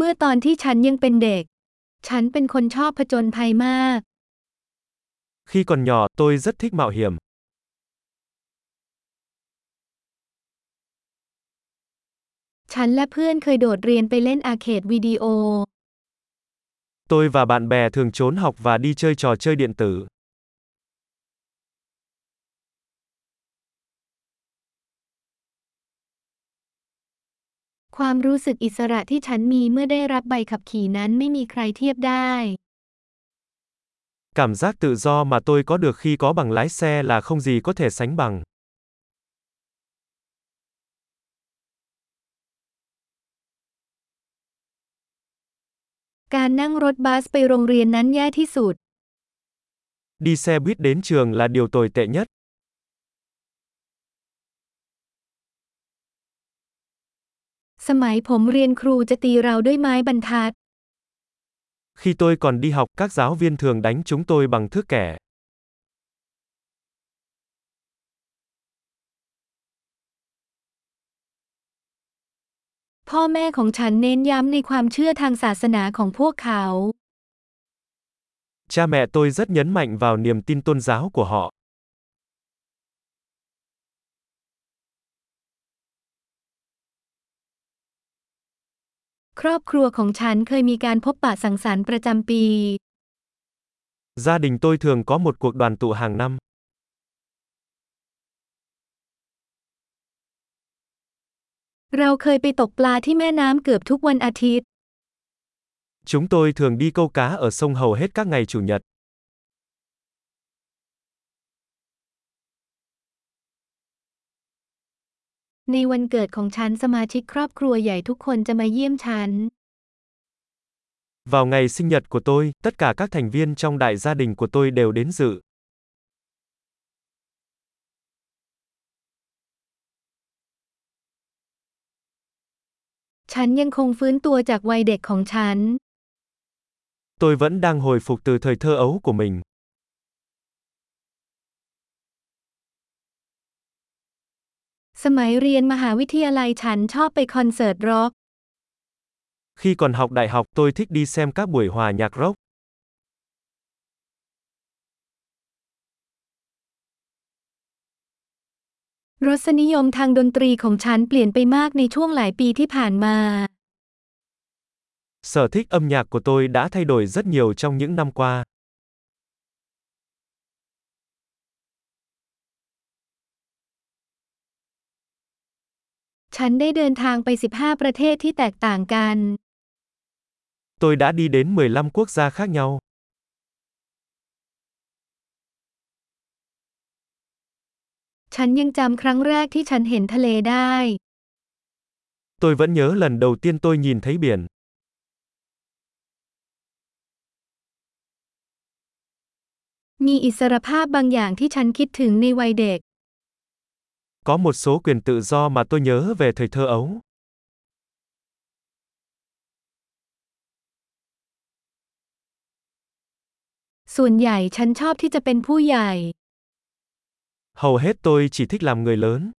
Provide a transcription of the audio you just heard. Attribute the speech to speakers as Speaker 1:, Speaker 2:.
Speaker 1: เมื่อตอนที่ฉันยังเป็นเด็ก ฉันเป็นคนชอบผจญภัยมาก
Speaker 2: Khi còn nhỏ, tôi rất thích mạo hiểm.
Speaker 1: ฉันและเพื่อนเคยโดดเรียนไปเล่นอาร์เคดวิดีโอ
Speaker 2: Tôi và bạn bè thường trốn học và đi chơi trò chơi điện tử.
Speaker 1: ความรู้สึกอิสระที่ฉันมีเมื่อได้รับใบขับขี่นั้นไม่มีใครเทียบได้
Speaker 2: Cảm giác tự do mà tôi có được khi có bằng lái xe là không gì có thể sánh bằng.
Speaker 1: การนั่งรถบัสไปโรงเรียนนั้นแย่ที่สุด
Speaker 2: Đi xe buýt đến trường là điều tồi tệ nhất.
Speaker 1: สมัยผมเรียนครูจะตีเราด้วยไม้บรรทัด
Speaker 2: Khi tôi còn đi học, các giáo viên thường đánh chúng tôi bằng thước kẻ.
Speaker 1: พ่อแม่ของฉันเน้นย้ำในความเชื่อทางศาสนาของพวกเขา
Speaker 2: Cha mẹ tôi rất nhấn mạnh vào niềm tin tôn giáo của họ.
Speaker 1: ครอบครัวของฉันเคยมีการพบปะสังสรรค์ประจำปี
Speaker 2: Gia đình tôi thường có một cuộc đoàn tụ hàng năm.
Speaker 1: เราเคยไปตกปลาที่แม่น้ำเกือบทุกวันอาทิตย์
Speaker 2: Chúng tôi thường đi câu cá ở sông hầu hết các ngày chủ nhật.
Speaker 1: ในวันเกิดของฉันสมาชิกครอบครัวใหญ่ทุกคนจะมาเยี่ยมฉัน
Speaker 2: Vào ngày sinh nhật của tôi, tất cả các thành viên trong đại gia đình của tôi đều đến dự.
Speaker 1: ฉันยังคงฟื้นตัวจากวัยเด็กของฉัน
Speaker 2: Tôi vẫn đang hồi phục từ thời thơ ấu của mình.
Speaker 1: สมัยเรียนมหาวิทยาลัยฉันชอบไปคอนเสิร์ตร็อก
Speaker 2: Khi còn học đại học, tôi thích đi xem các buổi hòa nhạc rock.
Speaker 1: รสนิยมทางดนตรีของฉันเปลี่ยนไปมากในช่วงหลายปีที่ผ่านมา
Speaker 2: Sở thích âm nhạc của tôi đã thay đổi rất nhiều trong những năm qua.
Speaker 1: ฉันได้เดินทางไป 15 ประเทศที่แตกต่างกัน
Speaker 2: Tôi đã đi đến 15 quốc gia khác nhau.
Speaker 1: ฉันยังจำครั้งแรกที่ฉันเห็นทะเลได้
Speaker 2: Tôi vẫn nhớ lần đầu tiên tôi nhìn thấy biển.
Speaker 1: มีอิสรภาพบางอย่างที่ฉันคิดถึงในวัยเด็ก
Speaker 2: Có một số quyền tự do mà tôi nhớ về thời thơ ấu.
Speaker 1: Xuân nhảy chắn chóp thì chả.
Speaker 2: Hầu hết tôi chỉ thích làm người lớn.